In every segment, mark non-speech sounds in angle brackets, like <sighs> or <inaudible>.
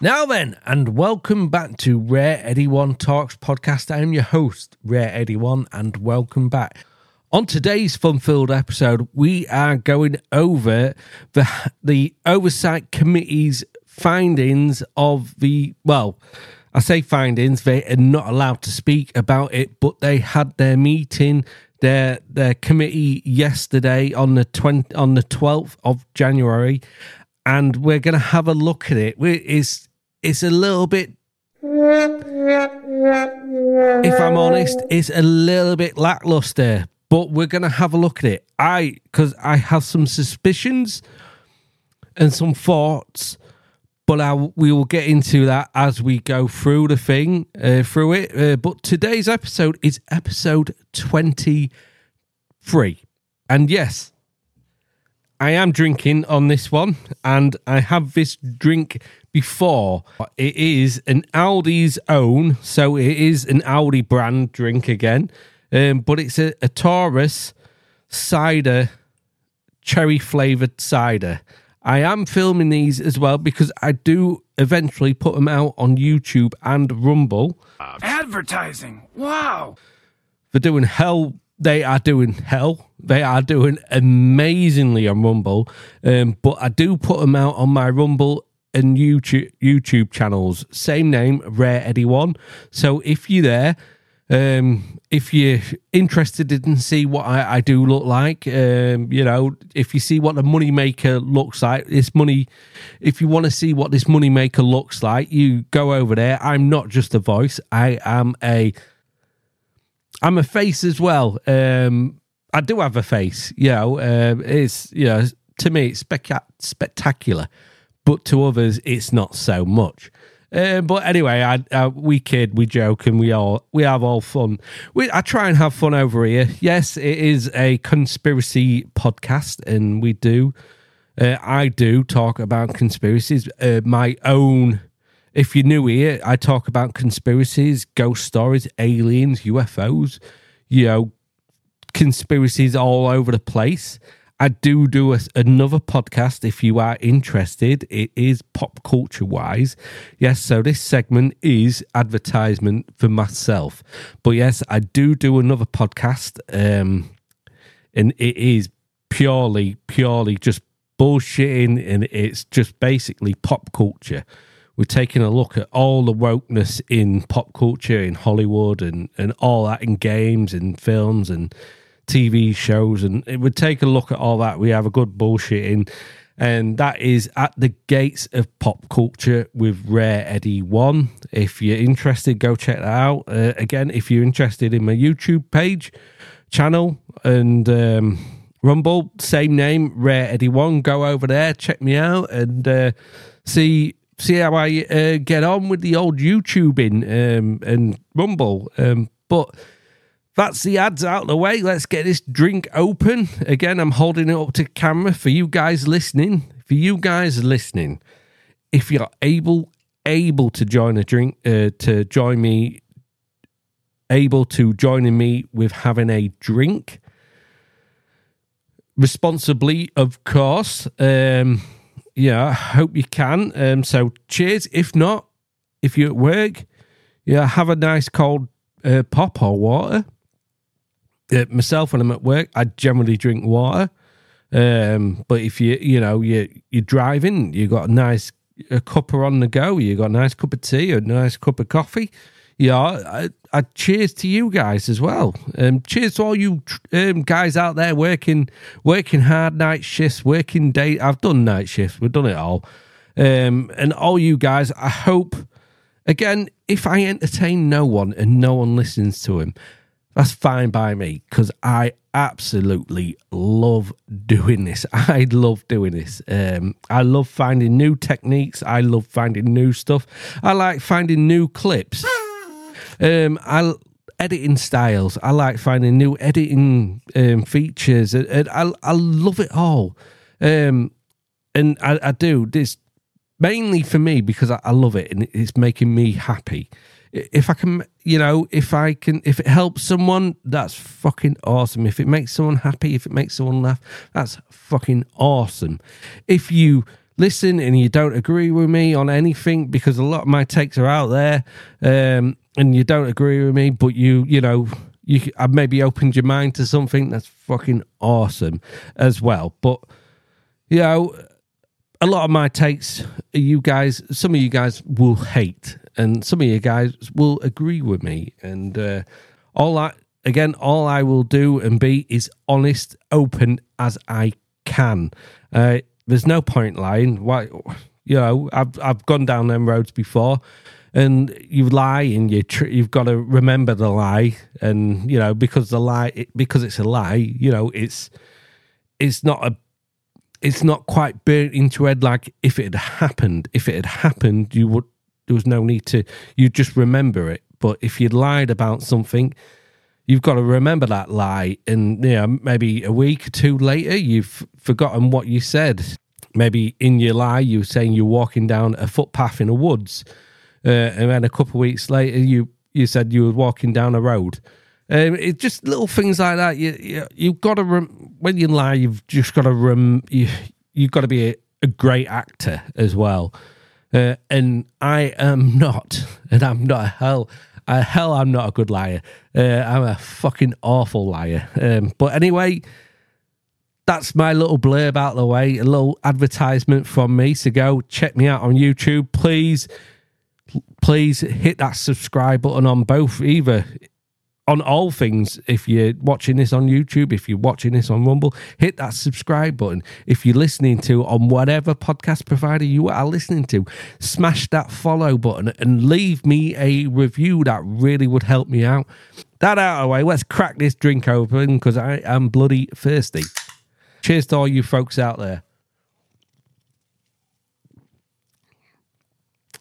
Now then, and welcome back to Rare Eddie One Talks podcast. I am your host, Rare Eddie One, and welcome back. On today's fun-filled episode, we are going over the the oversight committee's findings of the well. I say findings; they are not allowed to speak about it, but they had their meeting, their their committee yesterday on the twenty on the twelfth of January, and we're going to have a look at it. It's it's a little bit if I'm honest, it's a little bit lackluster, but we're going to have a look at it. I, because I have some suspicions and some thoughts, but I, we will get into that as we go through the thing, uh, through it. Uh, but today's episode is episode 23. And yes, I am drinking on this one, and I have this drink before. It is an Aldi's own, so it is an Aldi brand drink again, um, but it's a, a Taurus cider, cherry flavored cider. I am filming these as well because I do eventually put them out on YouTube and Rumble. Advertising. Wow. For doing hell, they are doing hell. They are doing amazingly on Rumble. Um, but I do put them out on my Rumble and YouTube YouTube channels. Same name, Rare Eddie One. So if you're there, um, if you're interested in see what I, I do look like, um, you know, if you see what the money maker looks like, this money, if you want to see what this money maker looks like, you go over there. I'm not just a voice. I am a, I'm a face as well. Um, I do have a face. You know, um, it's you know, to me, it's spec- spectacular but to others, it's not so much. Uh, but anyway, I, uh, we kid, we joke, and we all we have all fun. We, I try and have fun over here. Yes, it is a conspiracy podcast, and we do. Uh, I do talk about conspiracies. Uh, my own. If you're new here, I talk about conspiracies, ghost stories, aliens, UFOs. You know, conspiracies all over the place. I do do a, another podcast if you are interested. It is pop culture wise. Yes, so this segment is advertisement for myself. But yes, I do do another podcast. Um, and it is purely, purely just bullshitting. And it's just basically pop culture. We're taking a look at all the wokeness in pop culture, in Hollywood, and, and all that in games and films and TV shows, and it would take a look at all that. We have a good bullshitting, and that is at the gates of pop culture with Rare Eddie One. If you're interested, go check that out. Uh, again, if you're interested in my YouTube page, channel, and um, Rumble, same name, Rare Eddie One. Go over there, check me out, and uh, see see how I uh, get on with the old YouTubing um, and Rumble. Um, but that's the ads out of the way. Let's get this drink open. Again, I'm holding it up to camera for you guys listening. For you guys listening, if you're able able to join a drink uh, to join me able to joining me with having a drink responsibly of course um yeah i hope you can um so cheers if not if you're at work yeah have a nice cold uh, pop or water uh, myself when I'm at work, I generally drink water. Um, but if you you know you you're driving, you got a nice a cuppa on the go, you got a nice cup of tea, a nice cup of coffee. Yeah, I, I cheers to you guys as well. Um, cheers to all you um, guys out there working working hard night shifts, working day. I've done night shifts. We've done it all. Um, and all you guys, I hope again, if I entertain no one and no one listens to him, that's fine by me because I absolutely love doing this. <laughs> I love doing this. Um, I love finding new techniques. I love finding new stuff. I like finding new clips. Um, I editing styles. I like finding new editing um, features. And I, I love it all. Um, and I, I do this mainly for me because I, I love it and it's making me happy if I can, you know, if I can, if it helps someone, that's fucking awesome. If it makes someone happy, if it makes someone laugh, that's fucking awesome. If you listen and you don't agree with me on anything because a lot of my takes are out there um, and you don't agree with me, but you, you know, you I've maybe opened your mind to something that's fucking awesome as well. But, you know, a lot of my takes, you guys, some of you guys will hate, and some of you guys will agree with me. And uh, all I, again, all I will do and be is honest, open as I can. Uh, there's no point lying. Why, you know, I've I've gone down them roads before, and you lie and you tr- you've got to remember the lie, and you know because the lie it, because it's a lie, you know it's it's not a it's not quite burnt into head like if it had happened. If it had happened, you would there was no need to you just remember it. But if you'd lied about something, you've got to remember that lie and you know maybe a week or two later you've forgotten what you said maybe in your lie you were saying you're walking down a footpath in the woods uh, and then a couple of weeks later you you said you were walking down a road um, it's just little things like that you, you you've got to rem- when you lie you've just got to rem- you you've got to be a, a great actor as well uh, and I am <laughs> not, and I'm not a hell uh, hell, I'm not a good liar. Uh, I'm a fucking awful liar. Um, but anyway, that's my little blurb out the way. A little advertisement from me. So go check me out on YouTube. Please, please hit that subscribe button on both, either on all things, if you're watching this on YouTube, if you're watching this on Rumble, hit that subscribe button. If you're listening to on whatever podcast provider you are listening to, smash that follow button and leave me a review. That really would help me out. That out of the way, let's crack this drink open because I am bloody thirsty. Cheers to all you folks out there.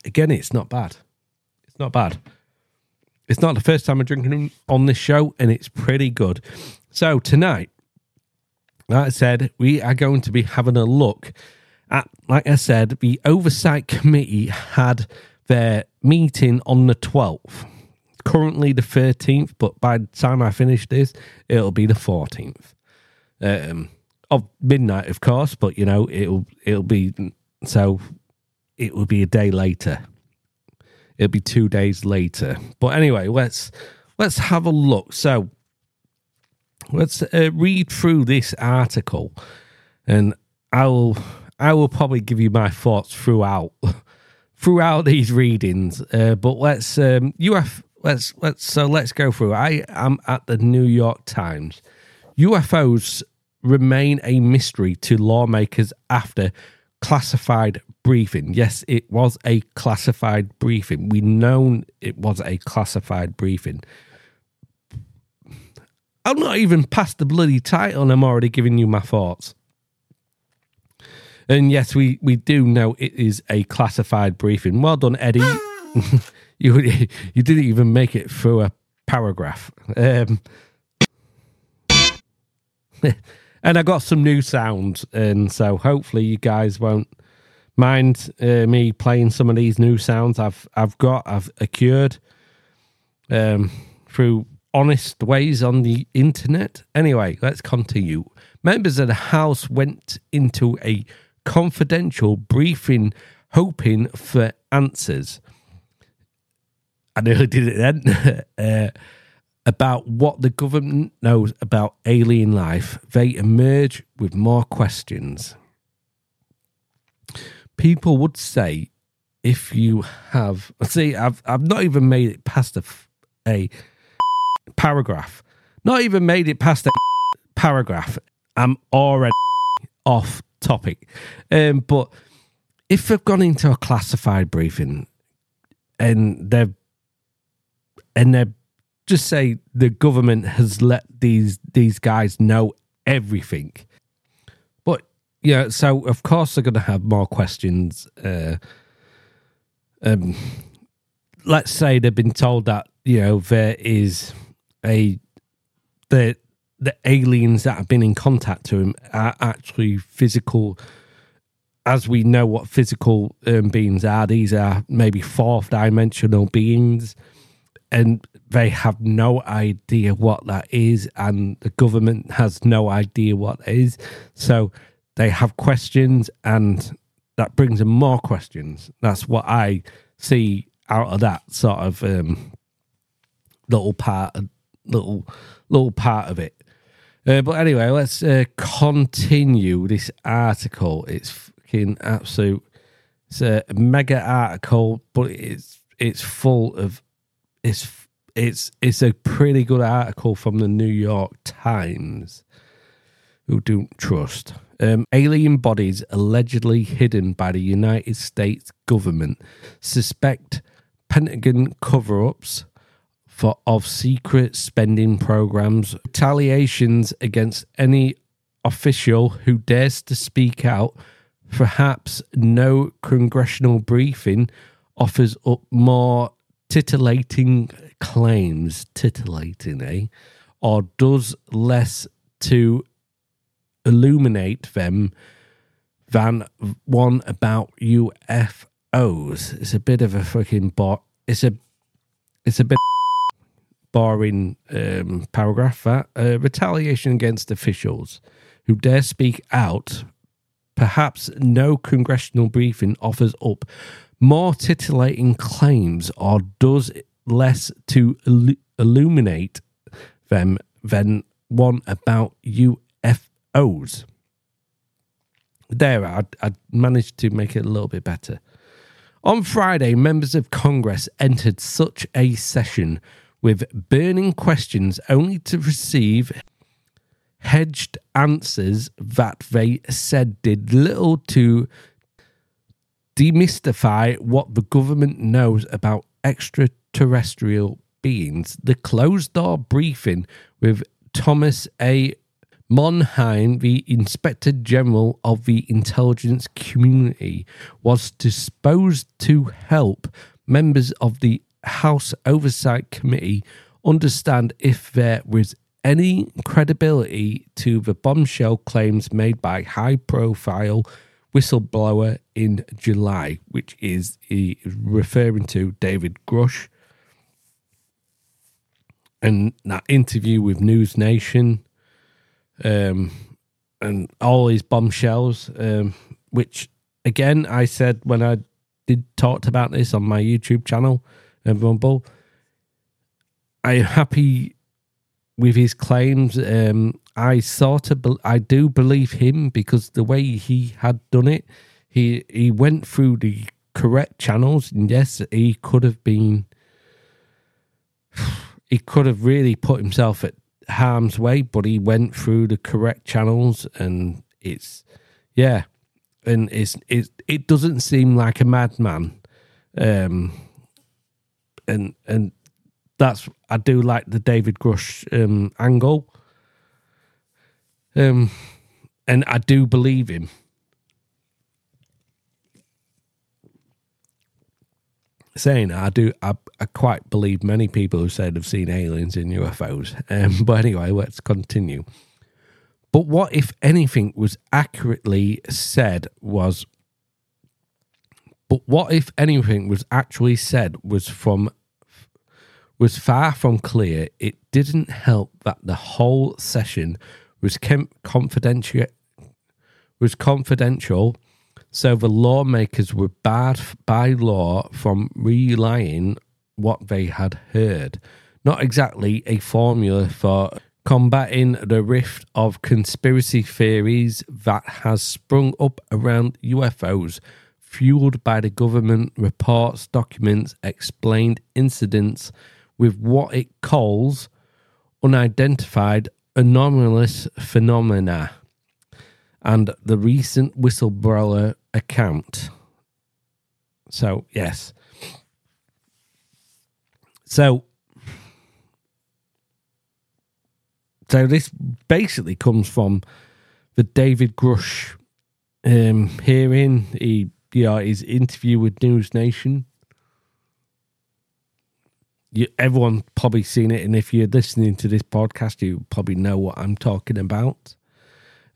Again, it's not bad. It's not bad. It's not the first time I'm drinking on this show, and it's pretty good. So tonight, like I said, we are going to be having a look at, like I said, the oversight committee had their meeting on the 12th. Currently the 13th, but by the time I finish this, it'll be the 14th. Um, of midnight, of course, but you know, it'll it'll be so it will be a day later it'll be two days later. But anyway, let's let's have a look. So let's uh, read through this article, and I will I will probably give you my thoughts throughout <laughs> throughout these readings. Uh, but let's um, UF let's let's so let's go through. I am at the New York Times. UFOs remain a mystery to lawmakers after classified briefing. Yes, it was a classified briefing. We known it was a classified briefing. I'm not even past the bloody title and I'm already giving you my thoughts. And yes, we, we do know it is a classified briefing. Well done, Eddie. <laughs> you you didn't even make it through a paragraph. Um, <laughs> and I got some new sounds, and so hopefully you guys won't mind uh, me playing some of these new sounds I've I've got I've acquired um, through honest ways on the internet. Anyway, let's continue. Members of the House went into a confidential briefing, hoping for answers. I nearly did it then. <laughs> uh, about what the government knows about alien life, they emerge with more questions. People would say if you have see I've I've not even made it past a, a paragraph. Not even made it past a paragraph. I'm already off topic. Um, but if they've gone into a classified briefing and they've and they're just say the government has let these these guys know everything. Yeah, so of course they're going to have more questions. Uh, um, let's say they've been told that you know there is a the the aliens that have been in contact to him are actually physical as we know what physical um, beings are these are maybe fourth dimensional beings and they have no idea what that is, and the government has no idea what is. So they have questions, and that brings in more questions. That's what I see out of that sort of um, little part, little little part of it. Uh, but anyway, let's uh, continue this article. It's fucking absolute. It's a mega article, but it's it's full of it's it's it's a pretty good article from the New York Times, who don't trust. Um, alien bodies allegedly hidden by the United States government suspect Pentagon cover-ups for of secret spending programs, retaliations against any official who dares to speak out. Perhaps no congressional briefing offers up more titillating claims, titillating, eh? Or does less to illuminate them than one about UFOs. It's a bit of a fucking bot. It's a, it's a bit boring um, paragraph. That uh, retaliation against officials who dare speak out. Perhaps no congressional briefing offers up more titillating claims or does less to illuminate them than one about UFOs. There, I, I managed to make it a little bit better. On Friday, members of Congress entered such a session with burning questions only to receive hedged answers that they said did little to demystify what the government knows about extraterrestrial beings. The closed door briefing with Thomas A. Monheim, the Inspector General of the intelligence community, was disposed to help members of the House Oversight Committee understand if there was any credibility to the bombshell claims made by high profile whistleblower in July, which is referring to David Grusch. And that interview with News Nation, um, and all these bombshells, um, which again I said when I did talked about this on my YouTube channel and Rumble. I'm happy with his claims. Um, I sort of, be- I do believe him because the way he had done it, he he went through the correct channels, and yes, he could have been, <sighs> he could have really put himself at harm's way, but he went through the correct channels, and it's, yeah, and it's it it doesn't seem like a madman, um, and and that's I do like the David Grusch um, angle. Um, and I do believe him. Saying I do, I, I quite believe many people who say they've seen aliens in UFOs. Um, <laughs> but anyway, let's continue. But what if anything was accurately said was but what if anything was actually said was from was far from clear. It didn't help that the whole session was kept confidential was confidential, so the lawmakers were barred by law from relaying what they had heard. Not exactly a formula for combating the rift of conspiracy theories that has sprung up around UFOs, fueled by the government reports, documents, explained incidents with what it calls unidentified anomalous phenomena and the recent whistleblower account. So, yes. So, so this basically comes from the David Grusch um, hearing. He, know, his interview with News Nation you, everyone probably seen it, and if you're listening to this podcast, you probably know what I'm talking about.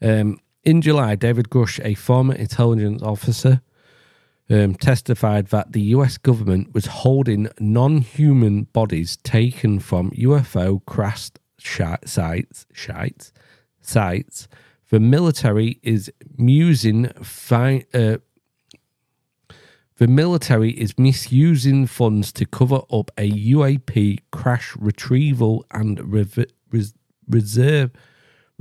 Um, in July, David Grusch, a former intelligence officer, um, testified that the US government was holding non human bodies taken from UFO crash sites, sites, sites. The military is using fi- uh, The military is misusing funds to cover up a UAP crash retrieval and res- reserve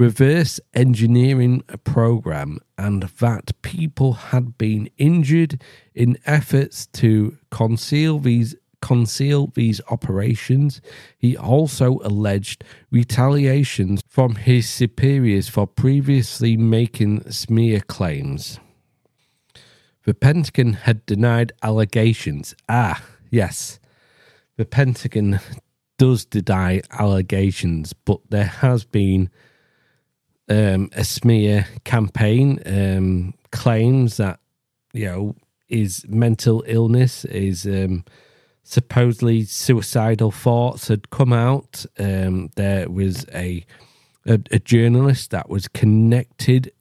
reverse engineering program and that people had been injured in efforts to conceal these conceal these operations. He also alleged retaliations from his superiors for previously making smear claims. The Pentagon had denied allegations. Ah, yes. The Pentagon does deny allegations, but there has been um, a smear campaign, um, claims that, you know, his mental illness, is um, supposedly suicidal thoughts had come out. Um, there was a, a a journalist that was connected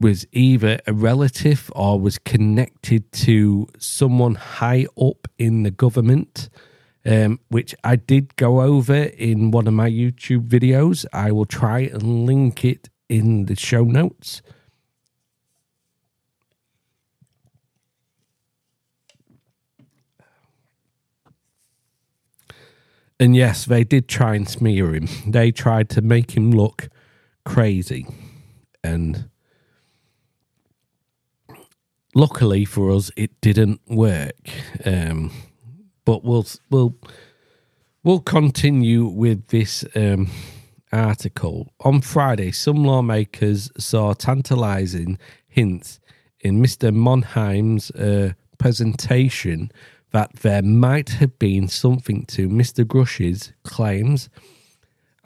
was either a relative or was connected to someone high up in the government, um, which I did go over in one of my YouTube videos. I will try and link it in the show notes. And yes, they did try and smear him. They tried to make him look crazy. And luckily for us, it didn't work. Um, but we'll we'll we'll continue with this um, article on Friday. Some lawmakers saw tantalising hints in Mr. Monheim's uh, presentation that there might have been something to Mr. Grusch's claims.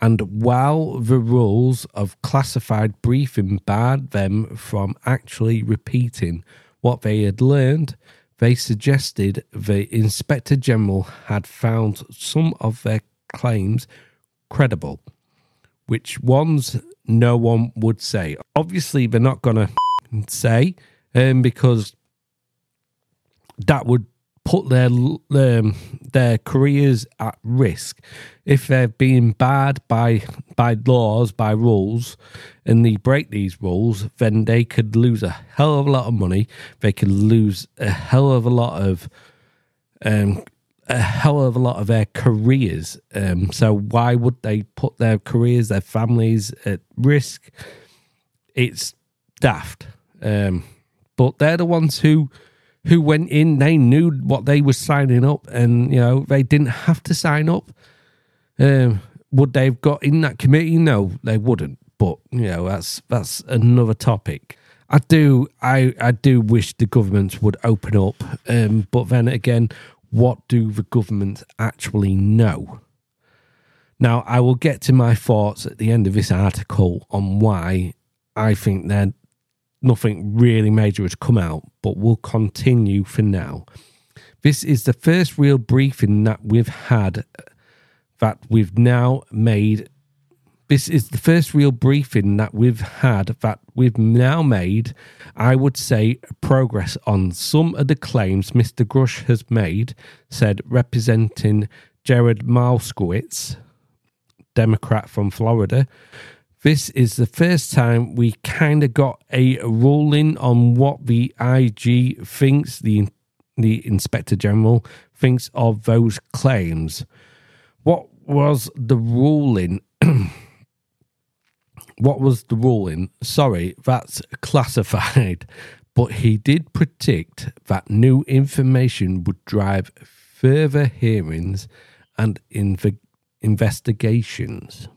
And while the rules of classified briefing barred them from actually repeating what they had learned, they suggested the Inspector General had found some of their claims credible, which ones no one would say. Obviously, they're not going <laughs> to say um, because that would put their um, their careers at risk. If they're being barred by by laws by rules and they break these rules then they could lose a hell of a lot of money. They could lose a hell of a lot of um a hell of a lot of their careers. Um so why would they put their careers their families at risk? It's daft. Um but they're the ones who who went in, they knew what they were signing up, and you know they didn't have to sign up. Um, would they have got in that committee? No, they wouldn't. But you know that's that's another topic. I do I I do wish the government would open up, um, but then again, what do the government actually know? Now, I will get to my thoughts at the end of this article on why I think they're nothing really major has come out, but we'll continue for now. This is the first real briefing that we've had that we've now made. This is the first real briefing that we've had that we've now made, I would say, progress on some of the claims Mr. Grusch has made, said representing Jared Malskowitz, Democrat from Florida, this is the first time we kind of got a ruling on what the IG thinks, the the Inspector General thinks of those claims. What was the ruling? <clears throat> what was the ruling? Sorry, that's classified. <laughs> But he did predict that new information would drive further hearings and inv- investigations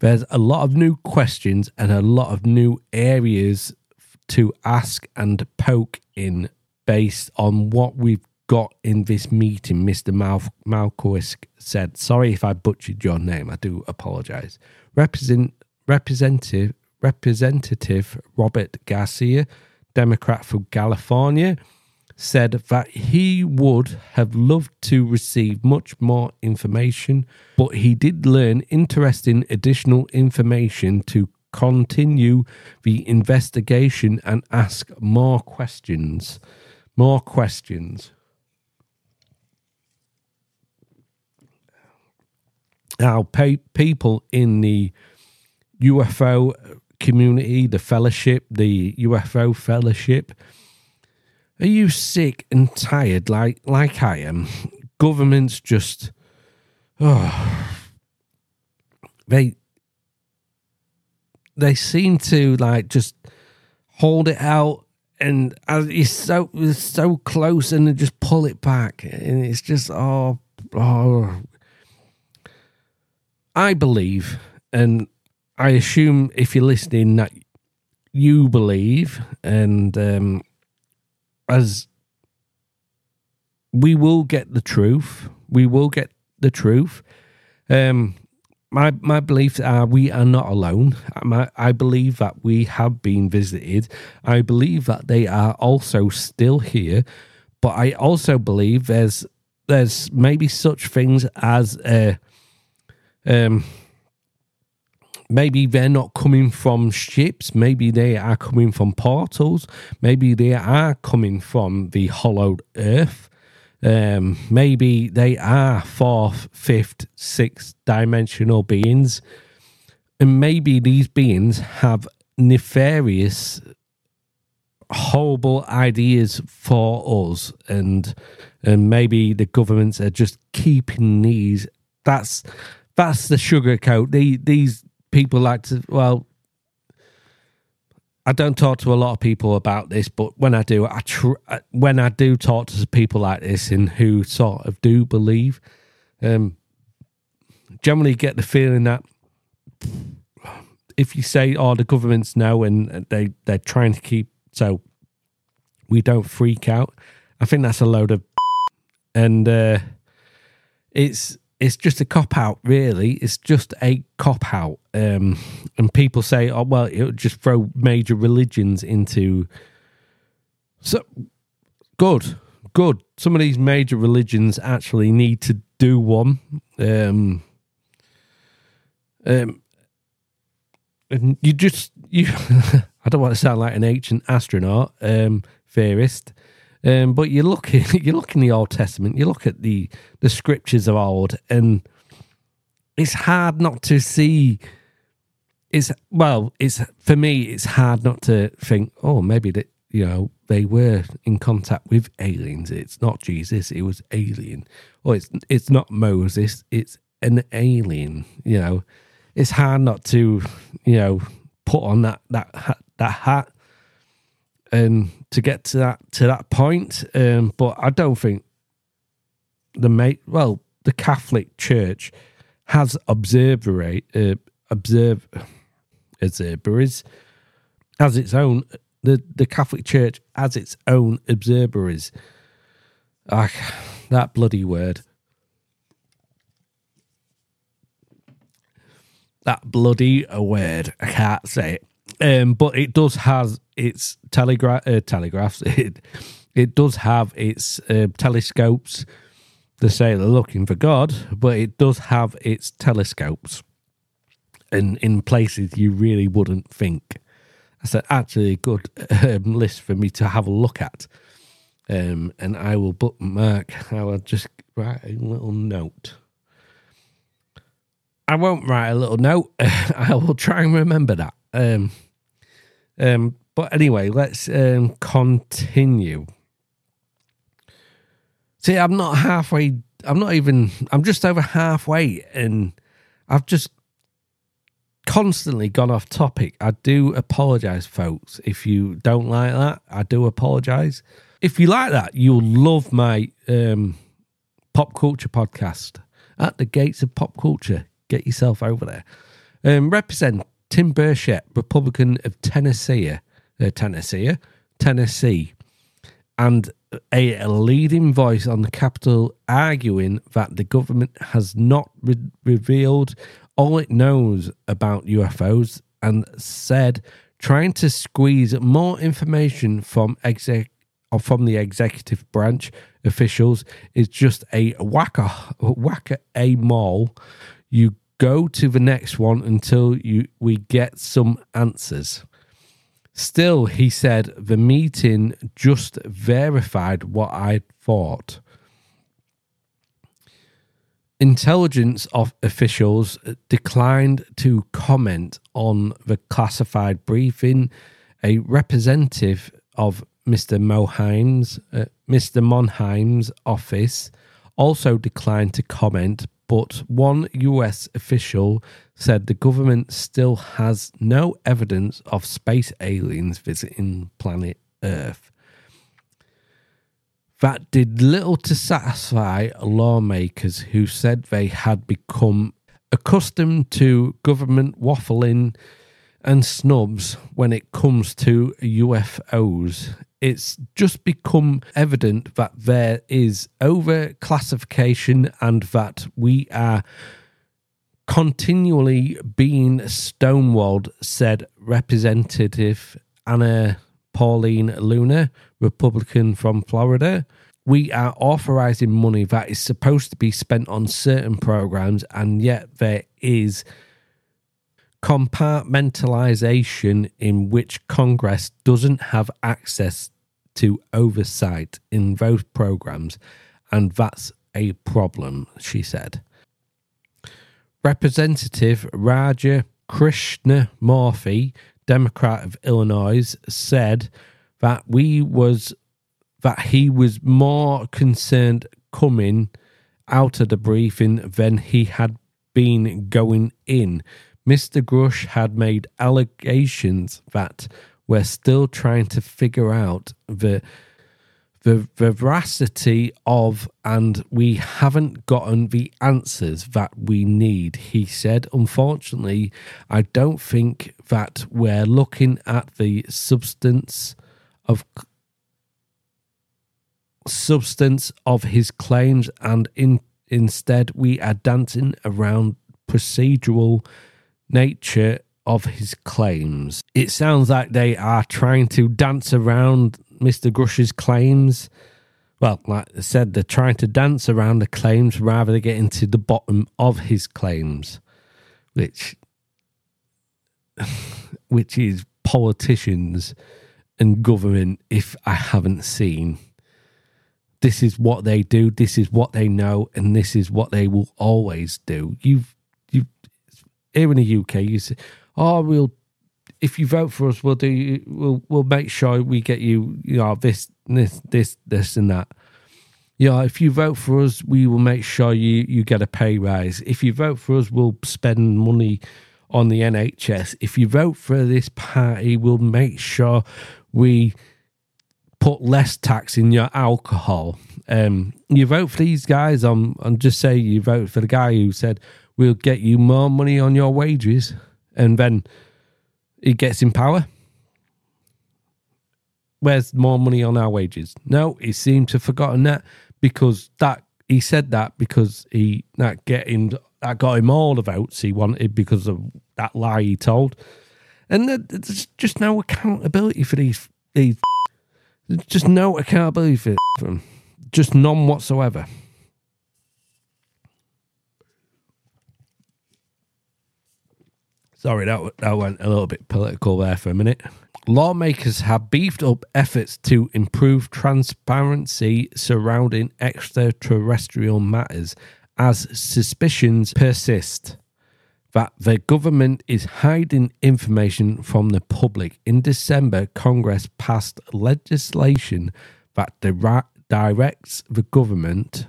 there's a lot of new questions and a lot of new areas to ask and poke in based on what we've got in this meeting, Mr. Mal- Malkowitz said. Sorry if I butchered your name. I do apologize. Represent, representative, representative Robert Garcia, Democrat from California, said that he would have loved to receive much more information, but he did learn interesting additional information to continue the investigation and ask more questions. More questions. Now, pe- people in the UFO community, the fellowship, the UFO fellowship, Are you sick and tired like like I am? Governments just oh they they seem to like just hold it out and it's so it's so close and then just pull it back and it's just oh oh I believe and I assume if you're listening that you believe and um as we will get the truth we will get the truth um my my beliefs are we are not alone. My, I believe that we have been visited. I believe that they are also still here, but I also believe there's there's maybe such things as uh, um maybe they're not coming from ships. Maybe they are coming from portals. Maybe they are coming from the hollowed earth. Um, maybe they are fourth, fifth, sixth dimensional beings, and maybe these beings have nefarious, horrible ideas for us, and and maybe the governments are just keeping these. That's that's the sugarcoat. The, these people like to well I don't talk to a lot of people about this, but when I do, I tr- uh, when I do talk to people like this and who sort of do believe, um, generally get the feeling that if you say, "Oh, the governments know," and they they're trying to keep so we don't freak out, I think that's a load of and uh, it's it's just a cop out, really. It's just a cop out. Um, and people say, oh, well, it would just throw major religions into. So, good, good. Some of these major religions actually need to do one. Um, um, and you just, you, <laughs> I don't want to sound like an ancient astronaut, um, theorist. Um, but you look <laughs> you look in the Old Testament, you look at the the scriptures of old, and it's hard not to see. It's well, it's for me. It's hard not to think. Oh, maybe that you know they were in contact with aliens. It's not Jesus. It was alien. Or it's it's not Moses. It's an alien. You know, it's hard not to you know put on that that that hat and to get to that to that point. Um, but I don't think the mate. Well, the Catholic Church has observatory uh, observe observatories as its own. The the Catholic Church has its own observatories. Ah, that bloody word. That bloody word. I can't say it. Um, but it does has its telegraph uh, telegraphs. <laughs> It it does have its uh, telescopes. They say they're looking for God, but it does have its telescopes, and in places you really wouldn't think. That's actually a good <laughs> um, list for me to have a look at. Um, and I will bookmark. <laughs> I will just write a little note. I won't write a little note. I will try and remember that. Um, um, but anyway, let's um, continue. See, I'm not halfway. I'm not even. I'm just over halfway, and I've just constantly gone off topic. I do apologize, folks. If you don't like that, I do apologize. If you like that, you'll love my um, pop culture podcast at the gates of pop culture. Get yourself over there. Um, represent Tim Burchett, Republican of Tennessee, uh, Tennessee, Tennessee, and a leading voice on the Capitol arguing that the government has not re- revealed all it knows about UFOs and said trying to squeeze more information from exec or from the executive branch officials is just a whacker whacker a mole. You go to the next one until you we get some answers. Still, he said the meeting just verified what I thought. Intelligence of officials declined to comment on the classified briefing. A representative of Mr. Moheim's, uh, Mr. Monheim's office also declined to comment, but one US official said the government still has no evidence of space aliens visiting planet Earth. That did little to satisfy lawmakers who said they had become accustomed to government waffling and snubs when it comes to UFOs. It's just become evident that there is overclassification and that we are continually being stonewalled, said Representative Anna Paulina Luna, Republican from Florida. We are authorizing money that is supposed to be spent on certain programs, and yet there is compartmentalization in which Congress doesn't have access to oversight in those programs, and that's a problem, she said. Representative Raja Krishna Murthy, Democrat of Illinois, said that we was that he was more concerned coming out of the briefing than he had been going in. Mr. Grusch had made allegations that we're still trying to figure out the the veracity of, and we haven't gotten the answers that we need. He said, Unfortunately, I don't think that we're looking at the substance of substance of his claims and in instead we are dancing around procedural nature of his claims. It sounds like they are trying to dance around Mr. Grusch's claims. Well, like I said, they're trying to dance around the claims rather than getting to the bottom of his claims, which, <laughs> which is politicians and government. If I haven't seen, this is what they do. This is what they know, and this is what they will always do. You've, you, here in the UK, you say, "Oh, we'll if you vote for us, we'll do. We'll we'll make sure we get you. You know this this this this and that. Yeah, if you vote for us, we will make sure you you get a pay rise. If you vote for us, we'll spend money on the NHS. If you vote for this party, we'll make sure we put less tax in your alcohol. Um, you vote for these guys. I'm, I'm just saying you vote for the guy who said we'll get you more money on your wages, and then he gets in power. Where's more money on our wages? No, he seemed to have forgotten that because that he said that because he that getting that got him all the votes he wanted because of that lie he told, and there's just no accountability for these these. Just no accountability for them, just none whatsoever. Sorry, that, that went a little bit political there for a minute. Lawmakers have beefed up efforts to improve transparency surrounding extraterrestrial matters as suspicions persist that the government is hiding information from the public. In December, Congress passed legislation that directs the government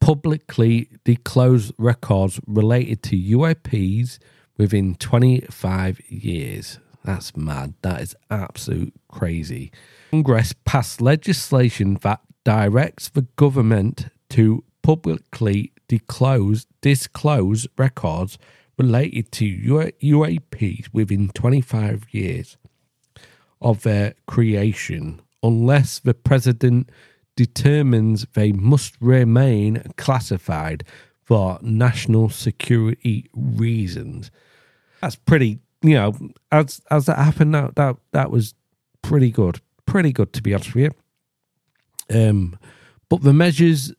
publicly disclose records related to UAPs within 25 years. That's mad. That is absolute crazy. Congress passed legislation that directs the government to publicly disclose, disclose records related to UAPs within 25 years of their creation, unless the president determines they must remain classified for national security reasons that's pretty. You know, as as that happened, that that that was pretty good, pretty good to be honest with you. Um, but the measures,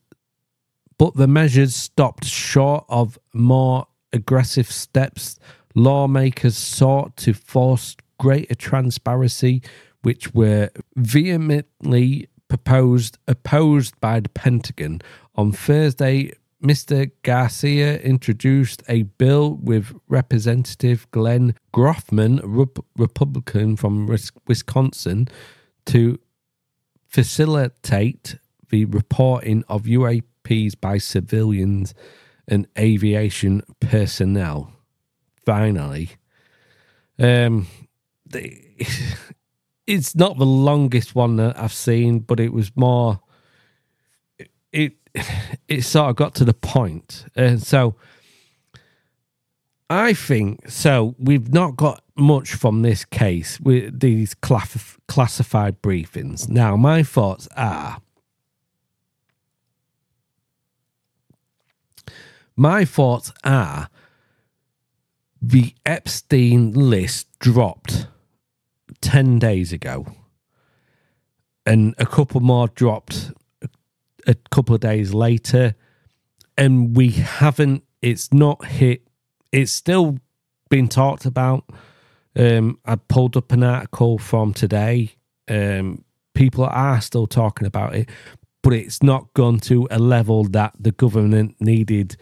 but the measures stopped short of more aggressive steps. Lawmakers sought to force greater transparency, which were vehemently proposed opposed by the Pentagon. On Thursday, Mr. Garcia introduced a bill with Representative Glenn Grothman, Republican from Wisconsin, to facilitate the reporting of UAPs by civilians and aviation personnel. Finally, um, it's not the longest one that I've seen, but it was more. It <laughs> sort of got to the point, and so I think so. We've not got much from this case with these class- classified briefings. Now, my thoughts are my thoughts are the Epstein list dropped 10 days ago, and a couple more dropped a couple of days later, and we haven't, it's not hit it's still being talked about. Um, I pulled up an article from today. Um, people are still talking about it, but it's not gone to a level that the government needed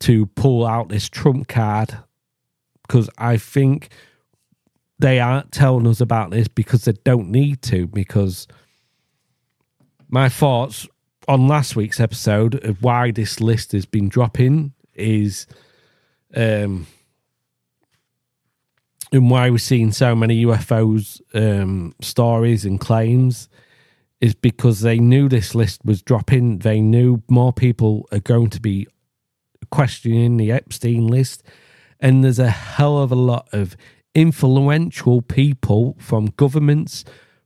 to pull out this trump card. Because I think they aren't telling us about this because they don't need to. Because my thoughts on last week's episode of why this list has been dropping is um, and why we're seeing so many UFOs um, stories and claims is because they knew this list was dropping. They knew more people are going to be questioning the Epstein list. And there's a hell of a lot of influential people from governments,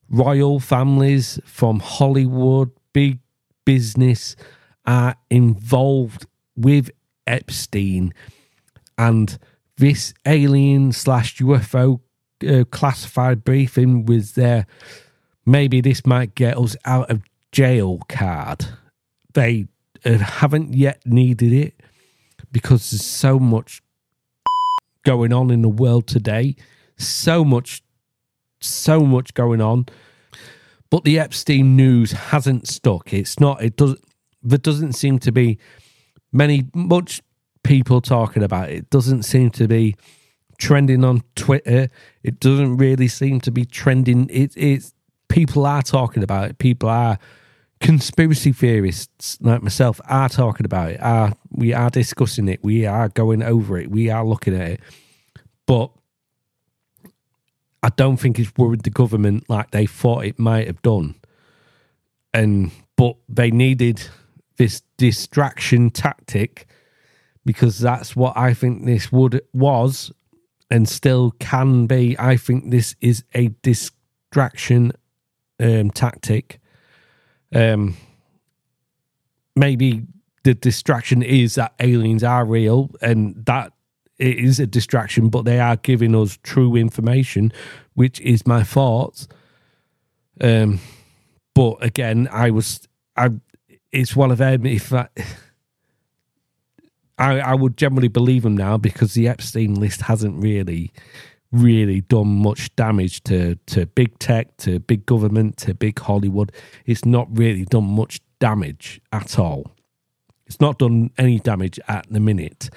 royal families, from Hollywood, big business are involved with Epstein and this alien slash UFO uh, classified briefing was there. Maybe this might get us out of jail card. They uh, haven't yet needed it because there's so much going on in the world today. So much, so much going on. But the Epstein news hasn't stuck. It's not, it doesn't, there doesn't seem to be many, much people talking about it. it doesn't seem to be trending on Twitter. It doesn't really seem to be trending. It, it's people are talking about it. People are conspiracy theorists like myself are talking about it. Are we are discussing it? We are going over it. We are looking at it. But I don't think it's worried the government like they thought it might have done. And but they needed this distraction tactic because that's what I think this would was and still can be. I think this is a distraction um, tactic. Um, maybe the distraction is that aliens are real and that it is a distraction, but they are giving us true information, which is my thoughts. Um, but again, I was, I, it's one of them. If I, <sighs> I, I would generally believe him now because the Epstein list hasn't really, really done much damage to, to big tech, to big government, to big Hollywood. It's not really done much damage at all. It's not done any damage at the minute.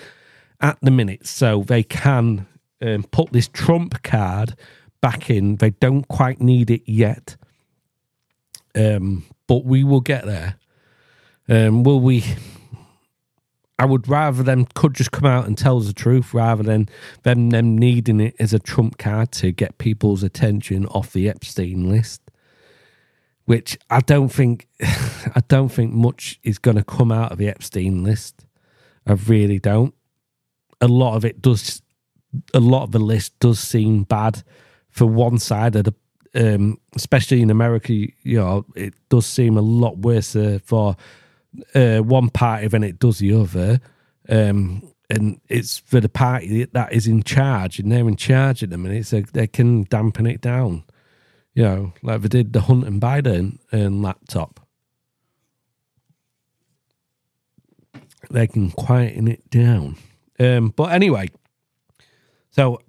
At the minute, so they can um, put this Trump card back in. They don't quite need it yet, um, but we will get there. Um, will we? I would rather them could just come out and tell us the truth rather than them them needing it as a trump card to get people's attention off the Epstein list. Which I don't think <sighs> I don't think much is gonna come out of the Epstein list. I really don't. A lot of it does a lot of the list does seem bad for one side of the um, especially in America, you know, it does seem a lot worse uh, for uh, one party than it does the other. Um, and it's for the party that is in charge, and they're in charge at the minute, so they can dampen it down. You know, like they did the Hunter Biden and laptop. They can quieten it down. Um, but anyway, so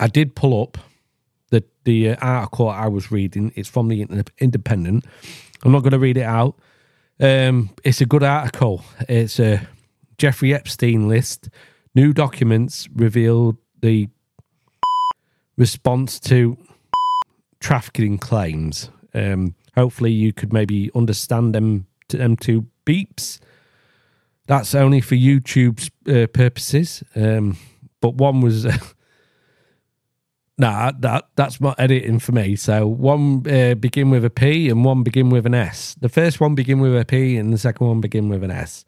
I did pull up the the uh, article I was reading. It's from the Independent. I'm not going to read it out um, it's a good article. It's a Jeffrey Epstein list. New documents revealed the response to trafficking claims. Um, hopefully you could maybe understand them to them two beeps. That's only for YouTube's uh, purposes. Um, but one was. <laughs> Nah, that that's not editing for me. So one uh, begin with a P and one begin with an S. The first one begin with a P and the second one begin with an S.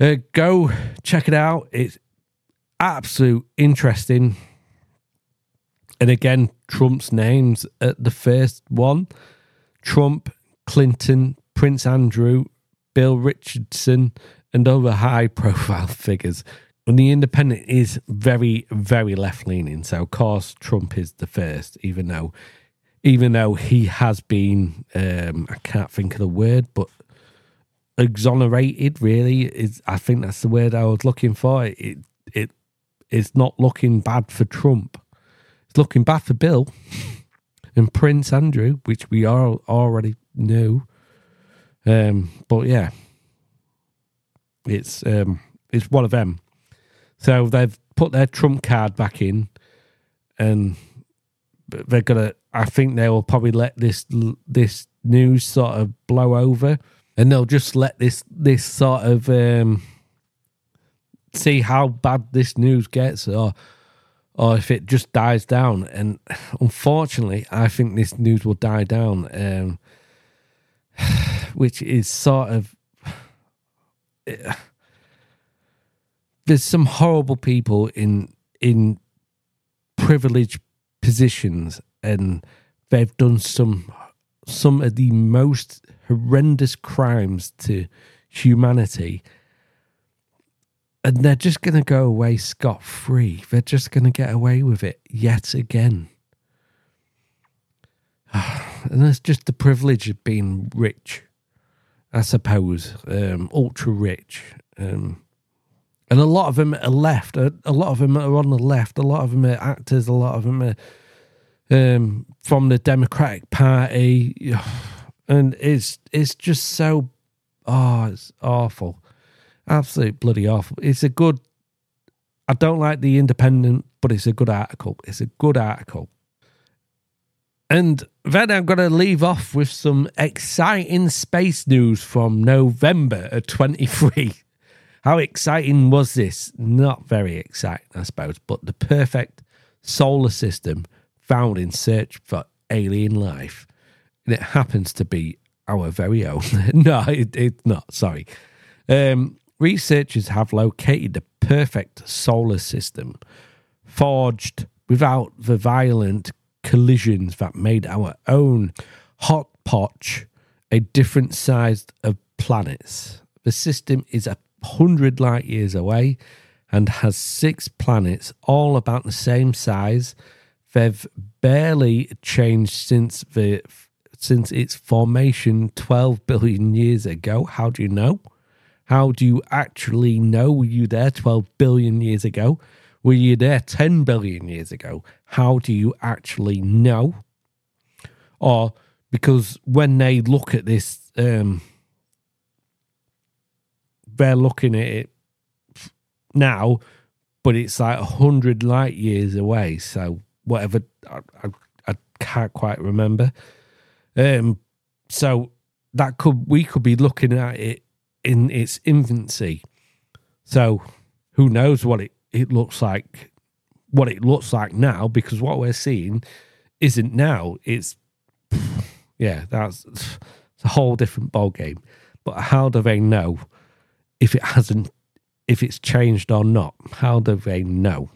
Uh, go check it out. It's absolute interesting. And again, Trump's names at the first one: Trump, Clinton, Prince Andrew, Bill Richardson, and other high-profile <laughs> figures and the independent is very, very left leaning. So of course Trump is the first, even though even though he has been um, I can't think of the word, but exonerated really is I think that's the word I was looking for. It it it's not looking bad for Trump. It's looking bad for Bill <laughs> and Prince Andrew, which we all already knew. Um, but yeah. It's um it's one of them. So they've put their trump card back in, and they're gonna. I think they will probably let this this news sort of blow over, and they'll just let this this sort of um, see how bad this news gets, or or if it just dies down. And unfortunately, I think this news will die down, um, <sighs> which is sort of <sighs> there's some horrible people in in privileged positions and they've done some some of the most horrendous crimes to humanity. And they're just going to go away scot free they're just going to get away with it yet again <sighs> and that's just the privilege of being rich i suppose um, ultra rich um, and a lot of them are left. A, a, lot of them are on the left. A lot of them are actors. A lot of them are um, from the Democratic Party, <sighs> and it's it's just so oh, it's awful, absolute bloody awful. It's a good. I don't like the Independent, but it's a good article. It's a good article. And then I'm going to leave off with some exciting space news from November of 23. <laughs> How exciting was this? Not very exciting, I suppose, but the perfect solar system found in search for alien life. And it happens to be our very own. <laughs> no, it, it's not. Sorry. Um, researchers have located the perfect solar system forged without the violent collisions that made our own hot potch a different size of planets. The system is a 100 light years away and has six planets, all about the same size. They've barely changed since the since its formation 12 billion years ago. How do you know? How do you actually know? Were you there 12 billion years ago? Were you there 10 billion years ago? How do you actually know? Or because when they look at this um, they're looking at it now, but it's like a hundred light years away. So whatever, I, I, I can't quite remember. Um, so that could we could be looking at it in its infancy. So who knows what it, it looks like, what it looks like now? Because what we're seeing isn't now. It's <sighs> yeah, that's it's a whole different ball game. But how do they know if it hasn't, if it's changed or not. How do they know?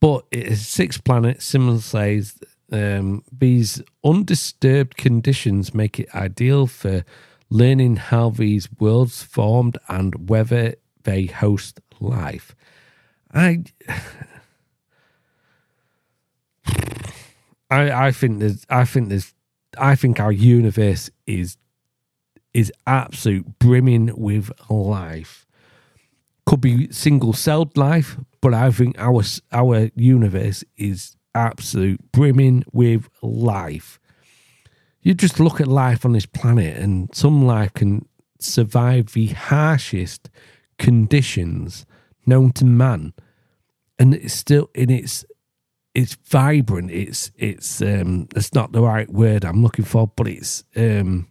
But it is six planets. Simmons says um, these undisturbed conditions make it ideal for learning how these worlds formed and whether they host life. I, <sighs> I, I think there's, I think there's, I think our universe is is absolute brimming with life. Could be single celled life, but I think our our universe is absolute brimming with life. You just look at life on this planet, and some life can survive the harshest conditions known to man, and it's still in its it's vibrant. It's it's um, it's not the right word I'm looking for, but it's um,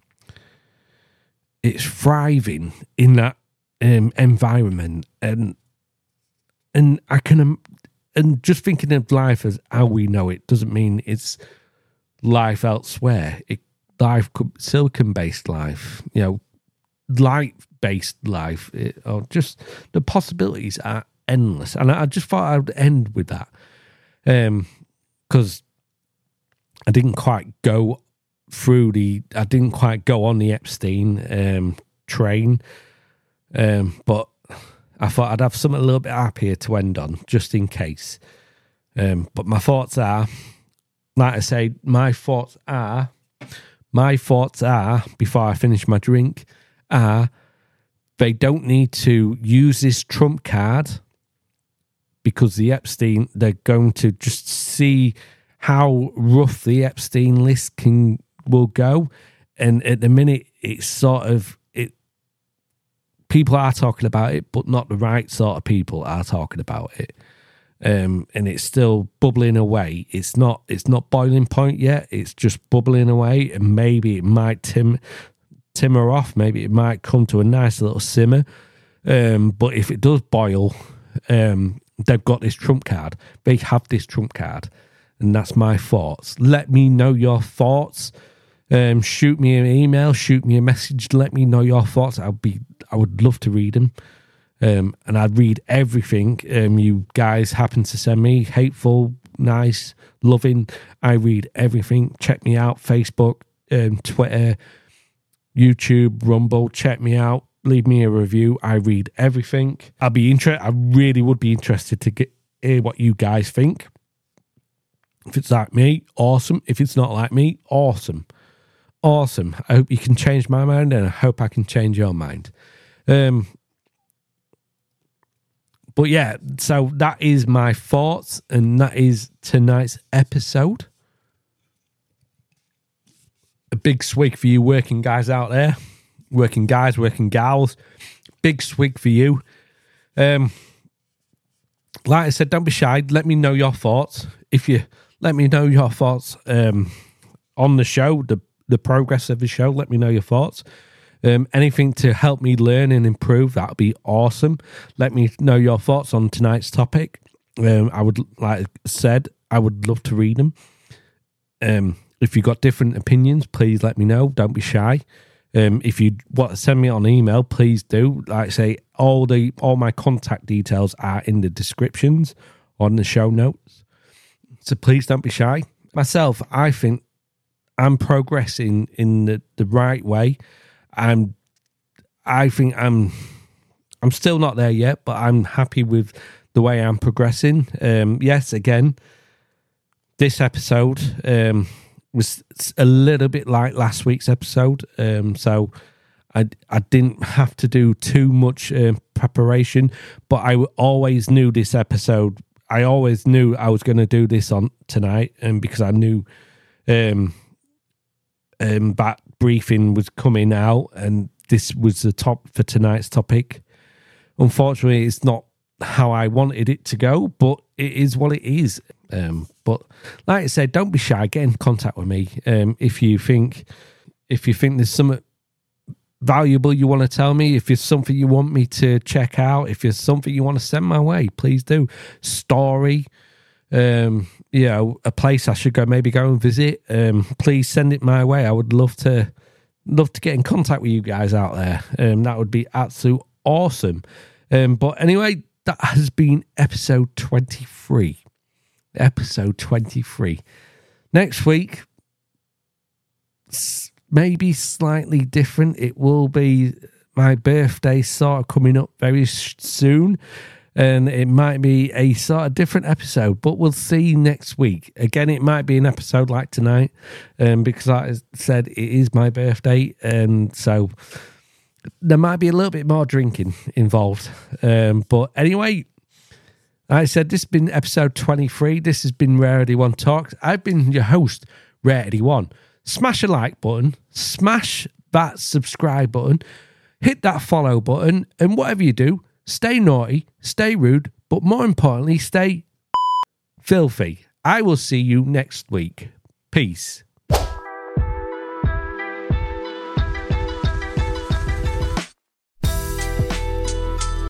it's thriving in that um, environment, and and I can um, and just thinking of life as how we know it doesn't mean it's life elsewhere. It life silicon based life, you know, light based life, or just the possibilities are endless. And I, just thought I would end with that because um, I didn't quite go through the, I didn't quite go on the Epstein um, train, um, but I thought I'd have something a little bit happier to end on, just in case. Um, but my thoughts are, like I say, my thoughts are, my thoughts are, before I finish my drink, are they don't need to use this trump card because the Epstein, they're going to just see how rough the Epstein list can will go. And at the minute, it's sort of it. People are talking about it, but not the right sort of people are talking about it. Um, and it's still bubbling away. It's not. It's not boiling point yet. It's just bubbling away, and maybe it might tim timmer off. Maybe it might come to a nice little simmer. Um, but if it does boil, um, they've got this trump card. They have this trump card, and that's my thoughts. Let me know your thoughts. Um, shoot me an email, shoot me a message. Let me know your thoughts. I'll be, I would love to read them, um, and I'd read everything um, you guys happen to send me. Hateful, nice, loving. I read everything. Check me out. Facebook, um, Twitter, YouTube, Rumble. Check me out leave me a review. I read everything. I'd be interested. I really would be interested to get hear what you guys think. If it's like me, awesome. If it's not like me, awesome. Awesome. I hope you can change my mind and I hope I can change your mind. Um but yeah, so that is my thoughts and that is tonight's episode. Big swig for you working guys out there working guys, working gals. Big swig for you. Um, like I said, don't be shy. Let me know your thoughts. If you let me know your thoughts um, on the show, the the progress of the show, let me know your thoughts. Um, anything to help me learn and improve, that would be awesome. Let me know your thoughts on tonight's topic. Um, I would, like I said, I would love to read them. Um, if you've got different opinions, please let me know. Don't be shy. Um, if you want to send me on email, please do. Like I say, all the all my contact details are in the descriptions on the show notes. So please don't be shy. Myself, I think I'm progressing in the, the right way. I'm I think I'm I'm still not there yet, but I'm happy with the way I'm progressing. Um, yes, again, this episode, um, was a little bit like last week's episode. Um, so I I didn't have to do too much um, preparation, but I always knew this episode. I always knew I was going to do this on tonight, and um, because I knew um, um, that briefing was coming out, and this was the top for tonight's topic. Unfortunately, it's not how I wanted it to go, but it is what it is. Um, but like I said, don't be shy. Get in contact with me um, if you think if you think there's something valuable you want to tell me. If there's something you want me to check out, if there's something you want to send my way, please do. Story, um, you know, a place I should go maybe go and visit. Um, please send it my way. I would love to love to get in contact with you guys out there. Um, that would be absolute awesome. Um, but anyway, that has been episode 23. Episode 23. Next week, maybe slightly different. It will be my birthday sort of coming up very soon. And it might be a sort of different episode, but we'll see next week. Again, it might be an episode like tonight, um, because like I said, it is my birthday. And so there might be a little bit more drinking involved. Um, but anyway, I said this has been episode 23. This has been Rare Eddie One Talks. I've been your host, Rare Eddie One. Smash a like button, smash that subscribe button, hit that follow button, and whatever you do, stay naughty, stay rude, but more importantly, stay filthy. I will see you next week. Peace.